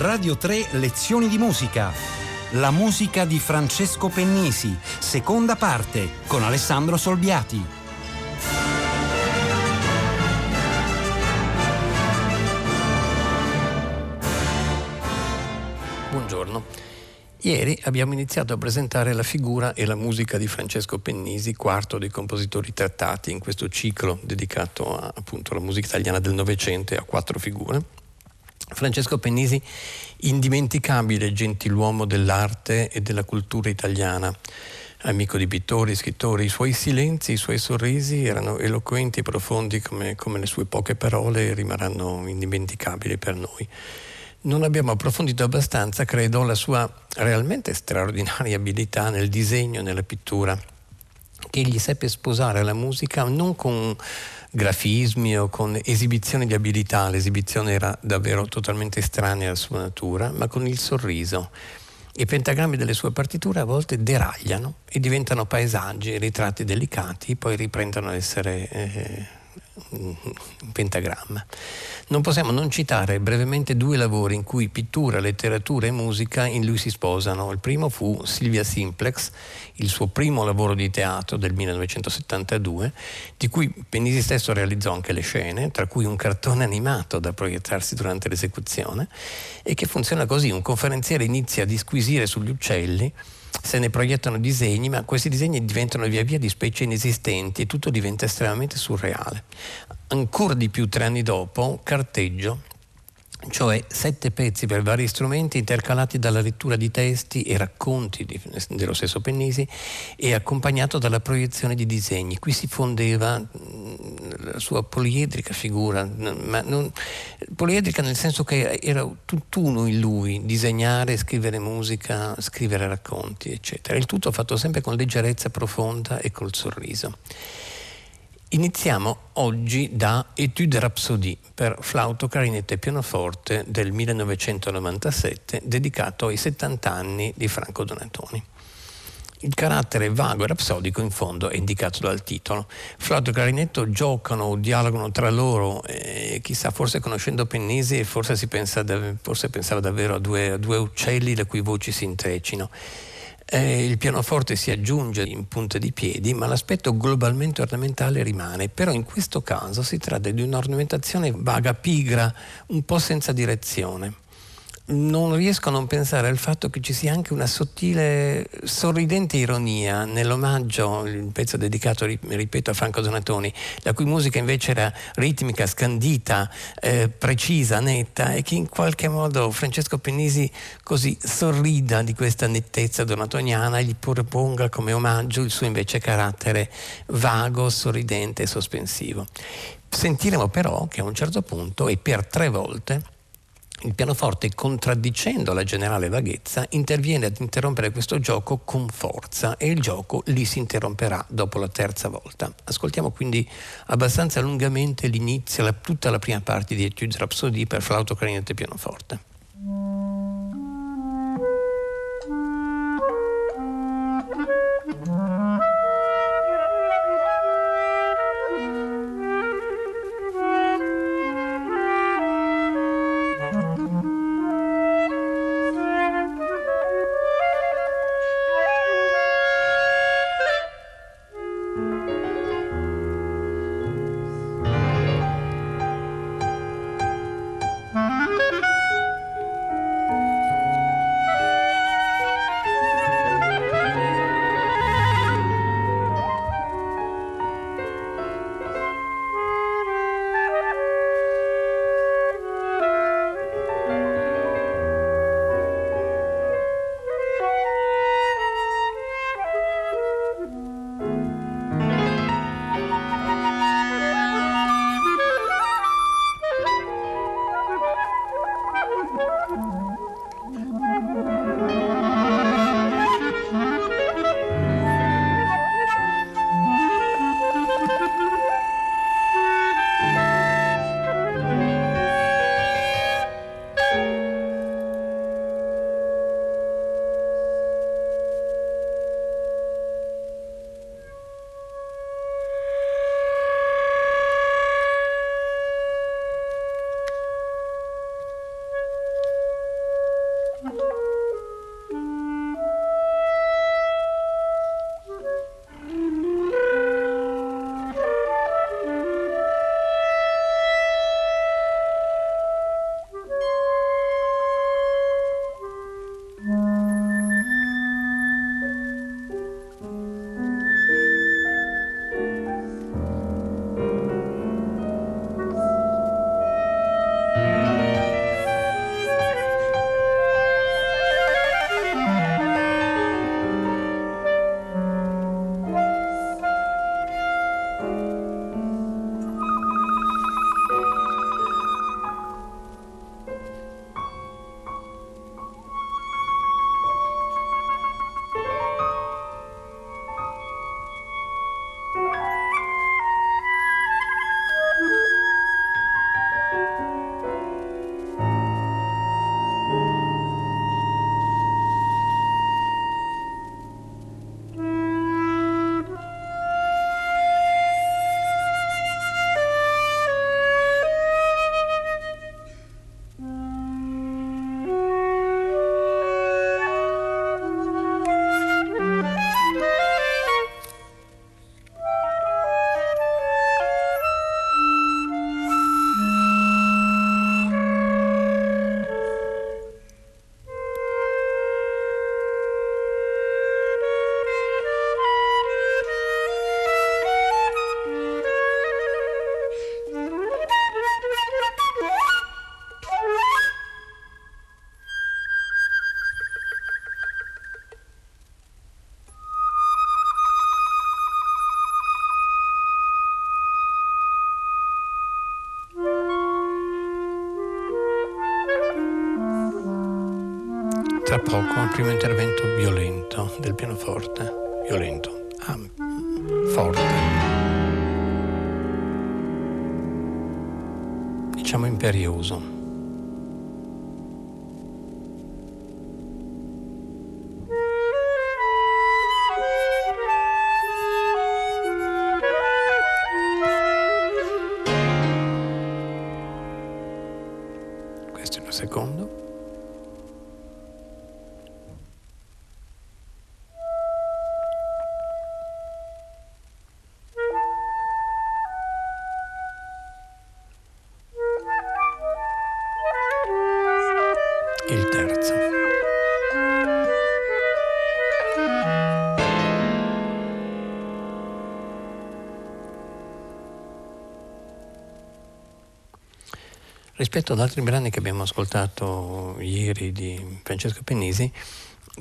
Radio 3 Lezioni di musica. La musica di Francesco Pennisi, seconda parte, con Alessandro Solbiati. Buongiorno. Ieri abbiamo iniziato a presentare la figura e la musica di Francesco Pennisi, quarto dei compositori trattati in questo ciclo dedicato a, appunto alla musica italiana del Novecento e a quattro figure. Francesco Pennisi, indimenticabile gentiluomo dell'arte e della cultura italiana, amico di pittori, scrittori, i suoi silenzi, i suoi sorrisi erano eloquenti e profondi come, come le sue poche parole e rimarranno indimenticabili per noi. Non abbiamo approfondito abbastanza, credo, la sua realmente straordinaria abilità nel disegno e nella pittura, che egli seppe sposare la musica non con grafismi o con esibizioni di abilità, l'esibizione era davvero totalmente estranea alla sua natura, ma con il sorriso. I pentagrammi delle sue partiture a volte deragliano e diventano paesaggi, ritratti delicati, poi riprendono ad essere eh, un pentagramma. Non possiamo non citare brevemente due lavori in cui pittura, letteratura e musica in lui si sposano. Il primo fu Silvia Simplex, il suo primo lavoro di teatro del 1972, di cui Pennisi stesso realizzò anche le scene, tra cui un cartone animato da proiettarsi durante l'esecuzione, e che funziona così. Un conferenziere inizia a disquisire sugli uccelli se ne proiettano disegni, ma questi disegni diventano via via di specie inesistenti e tutto diventa estremamente surreale. Ancora di più, tre anni dopo, Carteggio cioè sette pezzi per vari strumenti intercalati dalla lettura di testi e racconti di, dello stesso Pennisi e accompagnato dalla proiezione di disegni. Qui si fondeva mm, la sua poliedrica figura, ma non, poliedrica nel senso che era tutt'uno in lui, disegnare, scrivere musica, scrivere racconti, eccetera. Il tutto fatto sempre con leggerezza profonda e col sorriso. Iniziamo oggi da Etude Rhapsodie per flauto, clarinetto e pianoforte del 1997 dedicato ai 70 anni di Franco Donatoni. Il carattere vago e rapsodico in fondo è indicato dal titolo. Flauto e clarinetto giocano o dialogano tra loro e chissà, forse conoscendo Pennisi forse, pensa, forse pensava davvero a due, a due uccelli le cui voci si intrecino. Eh, il pianoforte si aggiunge in punta di piedi, ma l'aspetto globalmente ornamentale rimane. Però in questo caso si tratta di un'ornamentazione vaga, pigra, un po' senza direzione non riesco a non pensare al fatto che ci sia anche una sottile, sorridente ironia nell'omaggio, il pezzo dedicato, ripeto, a Franco Donatoni, la cui musica invece era ritmica, scandita, eh, precisa, netta e che in qualche modo Francesco Pennisi così sorrida di questa nettezza donatoniana e gli proponga come omaggio il suo invece carattere vago, sorridente e sospensivo. Sentiremo però che a un certo punto e per tre volte il pianoforte, contraddicendo la generale vaghezza, interviene ad interrompere questo gioco con forza e il gioco lì si interromperà dopo la terza volta. Ascoltiamo quindi abbastanza lungamente l'inizio, la, tutta la prima parte di Etudes Rhapsodie per flauto, clarinetto e pianoforte. Poco il primo intervento violento del pianoforte, violento, ah, forte, diciamo imperioso. Rispetto ad altri brani che abbiamo ascoltato ieri di Francesco Pennisi,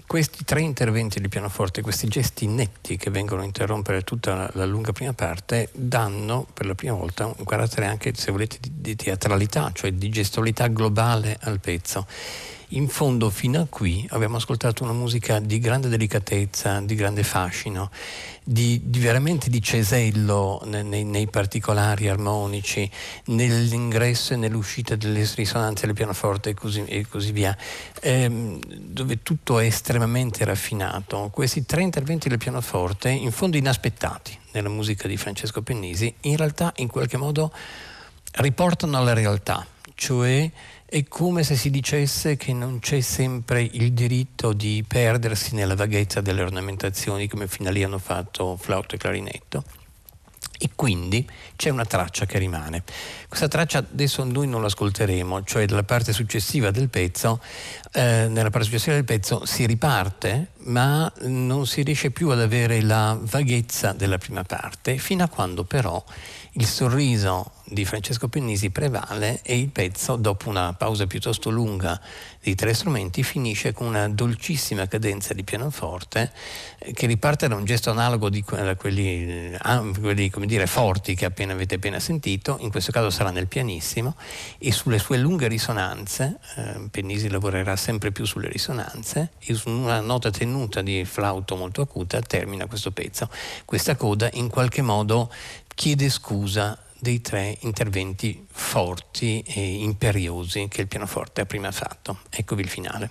questi tre interventi di pianoforte, questi gesti netti che vengono a interrompere tutta la, la, lunga prima parte, danno per la prima volta un carattere anche, se volete, di, di teatralità, cioè di gestualità globale al pezzo. In fondo fino a qui abbiamo ascoltato una musica di grande delicatezza, di grande fascino, di, di veramente di cesello nei, nei, particolari armonici, nell'ingresso e nell'uscita delle risonanze del pianoforte e così, e così via, ehm, dove tutto è estremamente raffinato. Questi tre interventi del pianoforte, in fondo inaspettati nella musica di Francesco Pennisi, in realtà in qualche modo riportano alla realtà, cioè è come se si dicesse che non c'è sempre il diritto di perdersi nella vaghezza delle ornamentazioni come fino a lì hanno fatto flauto e clarinetto. E quindi c'è una traccia che rimane. Questa traccia adesso noi non l'ascolteremo, cioè nella parte successiva del pezzo, eh, nella parte successiva del pezzo si riparte, ma non si riesce più ad avere la vaghezza della prima parte, fino a quando però il sorriso di Francesco Pennisi prevale e il pezzo, dopo una pausa piuttosto lunga di tre strumenti, finisce con una dolcissima cadenza di pianoforte eh, che riparte da un gesto analogo di quelli, ah, quelli dire, forti che appena avete appena sentito, in questo caso sarà nel pianissimo, e sulle sue lunghe risonanze, eh, Pennisi lavorerà sempre più sulle risonanze, e su una nota tenuta di flauto molto acuta termina questo pezzo. Questa coda in qualche modo chiede scusa dei tre interventi forti e imperiosi che il pianoforte ha prima fatto. Eccovi il finale.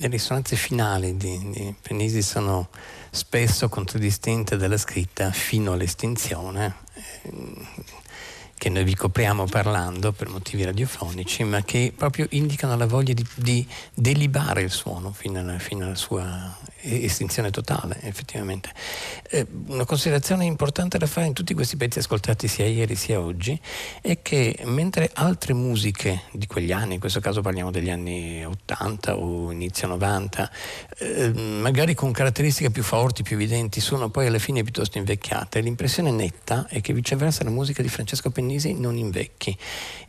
Le risonanze finali di, di Penisi sono spesso contraddistinte dalla scritta fino all'estinzione. Eh, che noi vi copriamo parlando per motivi radiofonici, ma che proprio indicano la voglia di, di delibare il suono fino alla, fino alla, sua estinzione totale, effettivamente. Eh, una considerazione importante da fare in tutti questi pezzi ascoltati sia ieri sia oggi è che mentre altre musiche di quegli anni, in questo caso parliamo degli anni 80 o inizio 90, eh, magari con caratteristiche più forti, più evidenti, sono poi alla fine piuttosto invecchiate, l'impressione netta è che viceversa la musica di Francesco Pennini Agnesi non invecchi,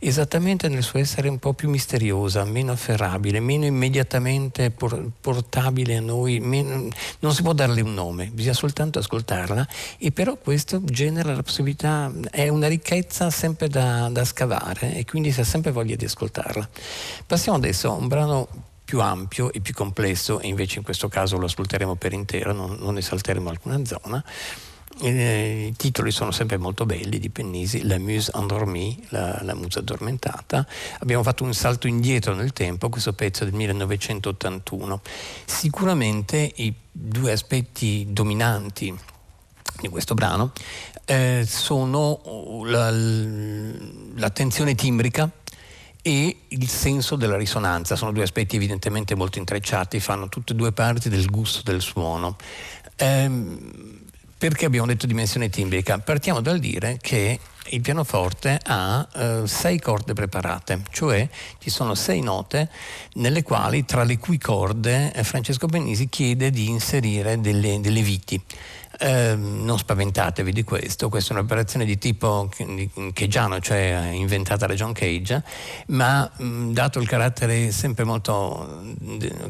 esattamente nel suo essere un po' più misteriosa, meno afferrabile, meno immediatamente por- portabile a noi, meno, non si può darle un nome, bisogna soltanto ascoltarla e però questo genera la possibilità, è una ricchezza sempre da, da scavare e quindi si ha sempre voglia di ascoltarla. Passiamo adesso a un brano più ampio e più complesso e invece in questo caso lo ascolteremo per intero, non, non ne salteremo alcuna zona eh, I titoli sono sempre molto belli di Pennisi, La Muse Endormie, la, la musa addormentata. Abbiamo fatto un salto indietro nel tempo, questo pezzo del 1981. Sicuramente i due aspetti dominanti di questo brano eh, sono la, l'attenzione timbrica e il senso della risonanza. Sono due aspetti evidentemente molto intrecciati, fanno tutte e due parti del gusto del suono. Ehm, perché abbiamo detto dimensione timbrica? Partiamo dal dire che il pianoforte ha eh, sei corde preparate, cioè ci sono sei note nelle quali, tra le cui corde, eh, Francesco Bennisi chiede di inserire delle, delle viti. Eh, non spaventatevi di questo, questa è un'operazione di tipo cagiano, cioè inventata da John Cage, ma mh, dato il carattere sempre molto,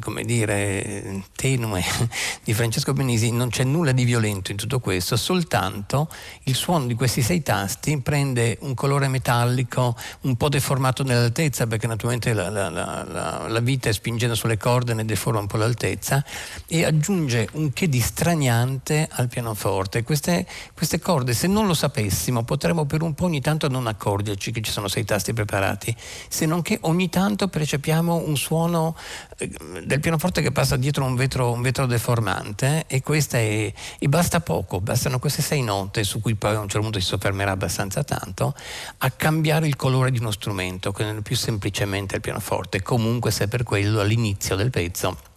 come dire, tenue di Francesco Benisi, non c'è nulla di violento in tutto questo, soltanto il suono di questi sei tasti prende un colore metallico un po' deformato nell'altezza, perché naturalmente la, la, la, la vite spingendo sulle corde ne deforma un po' l'altezza, e aggiunge un che di straniante al pianoforte. Queste, queste, corde, se non lo sapessimo, potremmo per un po' ogni tanto non accorgerci che ci sono sei tasti preparati, se non che ogni tanto percepiamo un suono eh, del pianoforte che passa dietro un vetro, un vetro deformante e, è, e basta poco, bastano queste sei note su cui poi a un certo punto si soffermerà abbastanza tanto a cambiare il colore di uno strumento, che non è più semplicemente il pianoforte, comunque se per quello all'inizio del pezzo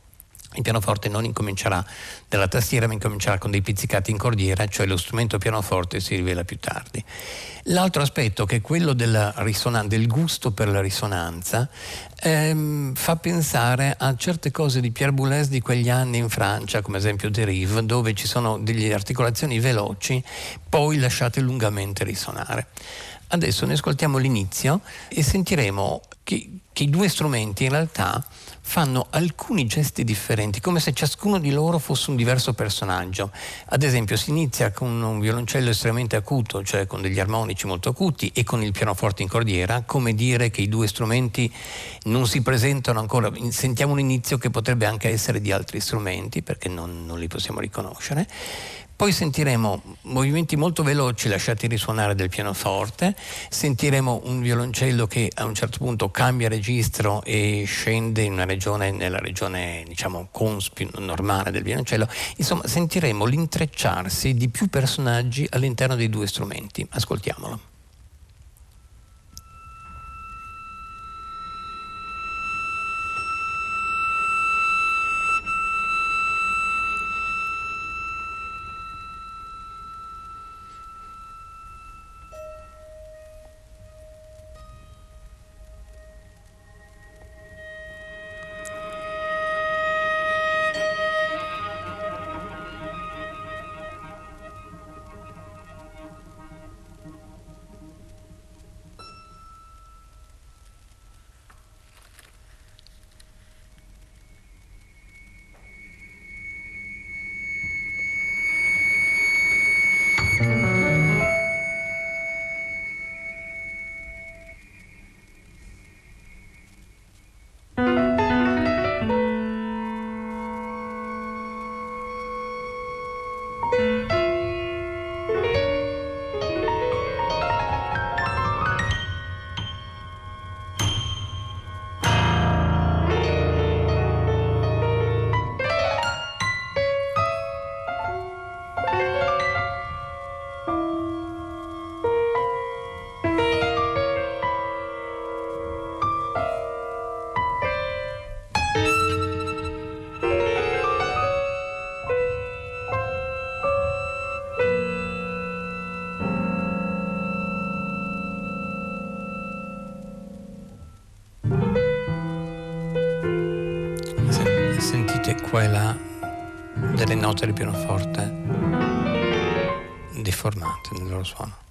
il pianoforte non incomincerà dalla tastiera ma incomincerà con dei pizzicati in cordiera, cioè lo strumento pianoforte si rivela più tardi. L'altro aspetto che è quello risonan- del gusto per la risonanza ehm, fa pensare a certe cose di Pierre Boulez di quegli anni in Francia, come esempio Derive, dove ci sono delle articolazioni veloci poi lasciate lungamente risonare. Adesso ne ascoltiamo l'inizio e sentiremo che, che i due strumenti in realtà fanno alcuni gesti differenti, come se ciascuno di loro fosse un diverso personaggio. Ad esempio si inizia con un violoncello estremamente acuto, cioè con degli armonici molto acuti e con il pianoforte in cordiera, come dire che i due strumenti non si presentano ancora. Sentiamo un inizio che potrebbe anche essere di altri strumenti, perché non, non li possiamo riconoscere poi sentiremo movimenti molto veloci lasciati risuonare del pianoforte, sentiremo un violoncello che a un certo punto cambia registro e scende in una regione, nella regione diciamo cons più normale del violoncello. Insomma, sentiremo l'intrecciarsi di più personaggi all'interno dei due strumenti. Ascoltiamolo. Qua e là delle note del pianoforte deformate nel loro suono.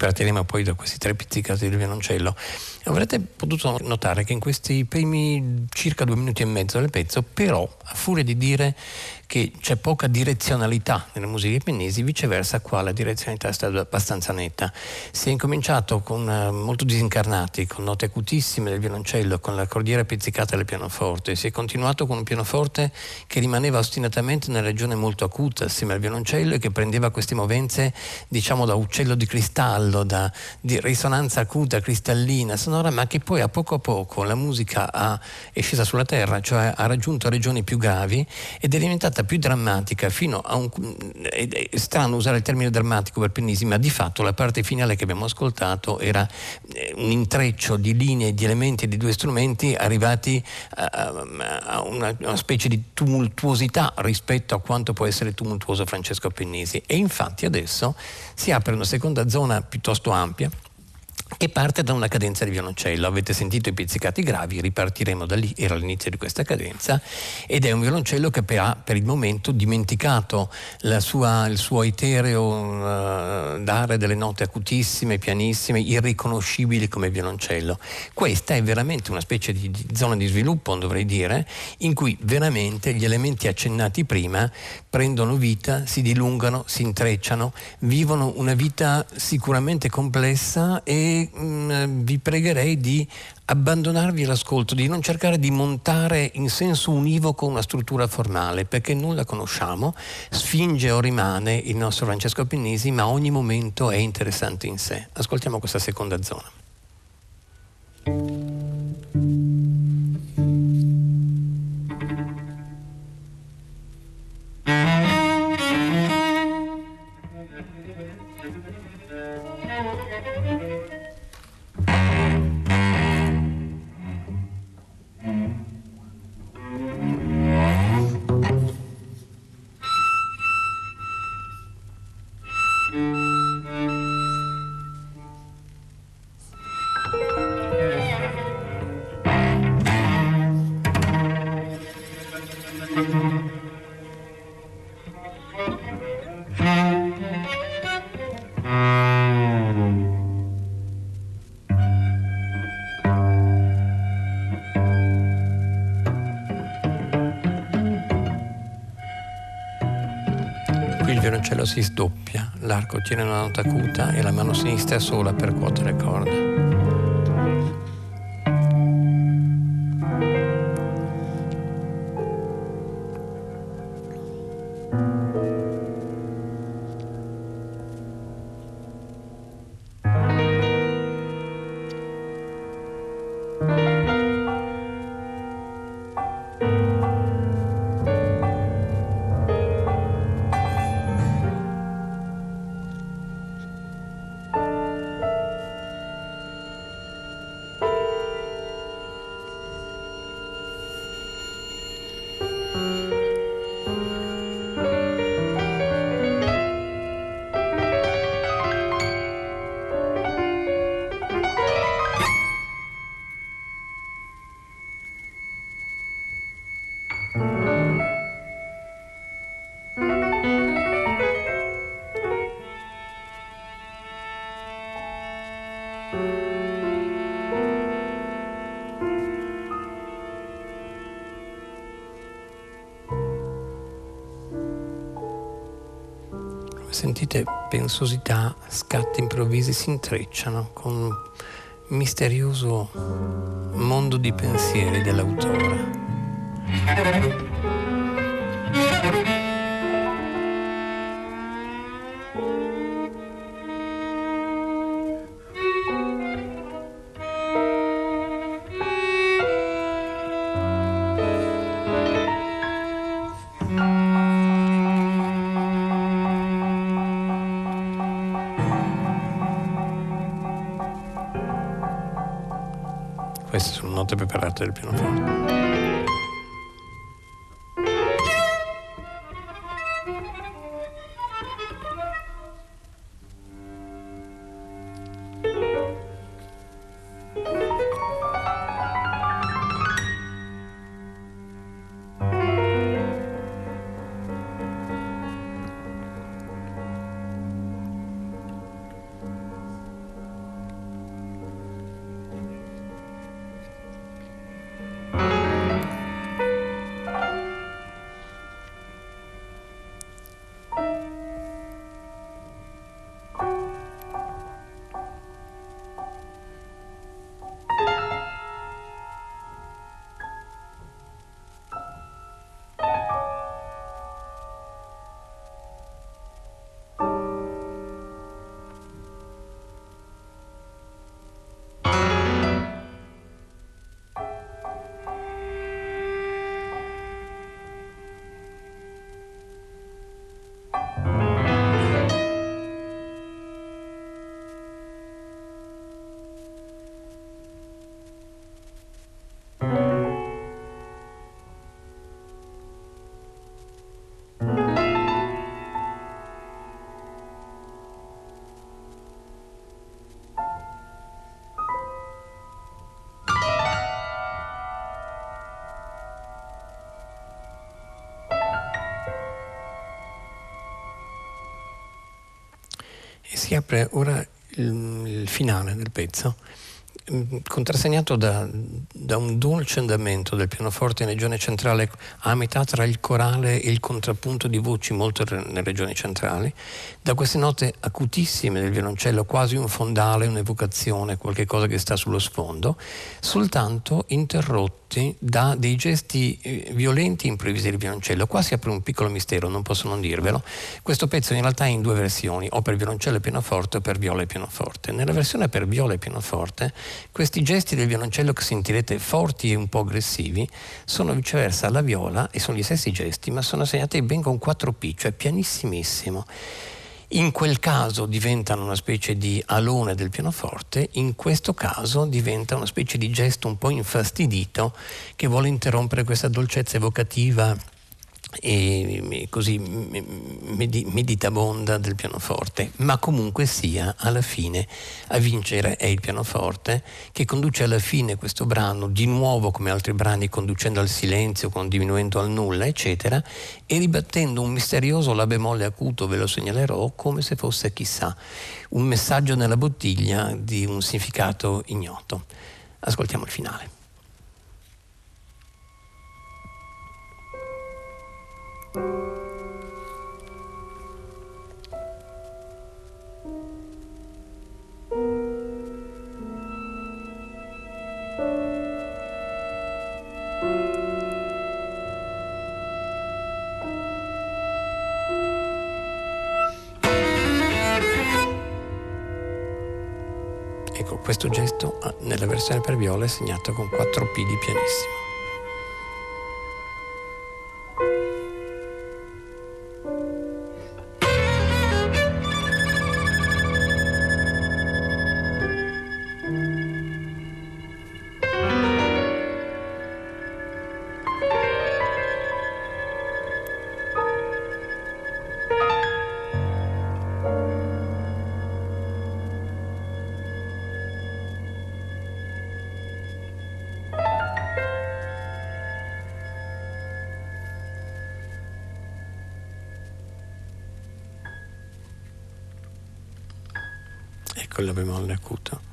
Ripartiremo poi da questi tre pizzicati del violoncello. Avrete potuto notare che in questi primi circa due minuti e mezzo del pezzo, però, a furia di dire che c'è poca direzionalità nelle musiche pennesi, viceversa qua la direzionalità è stata abbastanza netta. Si è incominciato con uh, molto disincarnati, con note acutissime del violoncello, con la cordiera pizzicata del pianoforte, si è continuato con un pianoforte che rimaneva ostinatamente nella regione molto acuta assieme al violoncello e che prendeva queste movenze diciamo da uccello di cristallo, da di risonanza acuta, cristallina, sonora, ma che poi a poco a poco la musica ha, è scesa sulla terra, cioè ha raggiunto regioni più gravi ed è diventata più drammatica fino a un... è, strano usare il termine drammatico per Pennisi, ma di fatto la parte finale che abbiamo ascoltato era eh, un intreccio di linee, di elementi di due strumenti arrivati a, a una, una, specie di tumultuosità rispetto a quanto può essere tumultuoso Francesco Pennisi. E infatti adesso si apre una seconda zona piuttosto ampia che parte da una cadenza di violoncello. Avete sentito i pizzicati gravi, ripartiremo da lì, era l'inizio di questa cadenza, ed è un violoncello che ha per il momento dimenticato sua, il suo etereo uh, dare delle note acutissime, pianissime, irriconoscibili come violoncello. Questa è veramente una specie di, di zona di sviluppo, dovrei dire, in cui veramente gli elementi accennati prima prendono vita, si dilungano, si intrecciano, vivono una vita sicuramente complessa e mh, mm, vi pregherei di abbandonarvi all'ascolto, di non cercare di montare in senso univoco una struttura formale, perché non la conosciamo, sfinge o rimane il nostro Francesco Pennisi, ma ogni momento è interessante in sé. Ascoltiamo questa seconda zona. Si sdoppia, l'arco tiene una nota acuta e la mano sinistra sola per cuotere corde. Sentite pensosità, scatti improvvisi si intrecciano con un misterioso mondo di pensieri dell'autore. Note preparate del pianoforte. Si apre ora il, il finale del pezzo Mm, contrassegnato da, da, un dolce andamento del pianoforte in regione centrale a metà tra il corale e il contrappunto di voci molto nelle regioni centrali, da queste note acutissime del violoncello, quasi un fondale, un'evocazione, qualche cosa che sta sullo sfondo, soltanto interrotti da dei gesti eh, violenti e improvvisi del violoncello. Qua si apre un piccolo mistero, non posso non dirvelo. Questo pezzo in realtà è in due versioni, o per violoncello e pianoforte o per viola e pianoforte. Nella versione per viola e pianoforte questi gesti del violoncello che sentirete forti e un po' aggressivi sono viceversa alla viola e sono gli stessi gesti, ma sono segnati ben con 4P, cioè pianissimissimo. In quel caso diventano una specie di alone del pianoforte, in questo caso diventa una specie di gesto un po' infastidito che vuole interrompere questa dolcezza evocativa e così meditabonda del pianoforte, ma comunque sia alla fine a vincere è il pianoforte che conduce alla fine questo brano di nuovo come altri brani conducendo al silenzio, diminuendo al nulla, eccetera, e ribattendo un misterioso la bemolle acuto, ve lo segnalerò, come se fosse chissà un messaggio nella bottiglia di un significato ignoto. Ascoltiamo il finale. Ecco, questo gesto ah, nella versione per viola è segnato con 4 P di pianissimo. La bemolle acuta.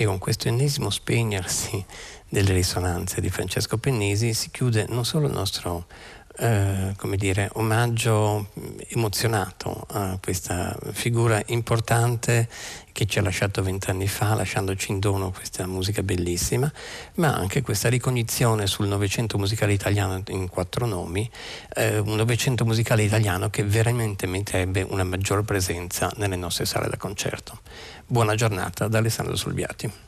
E con questo ennesimo spegnersi delle risonanze di Francesco Pennisi si chiude non solo il nostro eh, come dire, omaggio emozionato a questa figura importante che ci ha lasciato vent'anni fa, lasciandoci in dono questa musica bellissima, ma anche questa ricognizione sul Novecento musicale italiano in quattro nomi, eh, un Novecento musicale italiano che veramente metterebbe una maggior presenza nelle nostre sale da concerto. Buona giornata da Alessandro Solviati.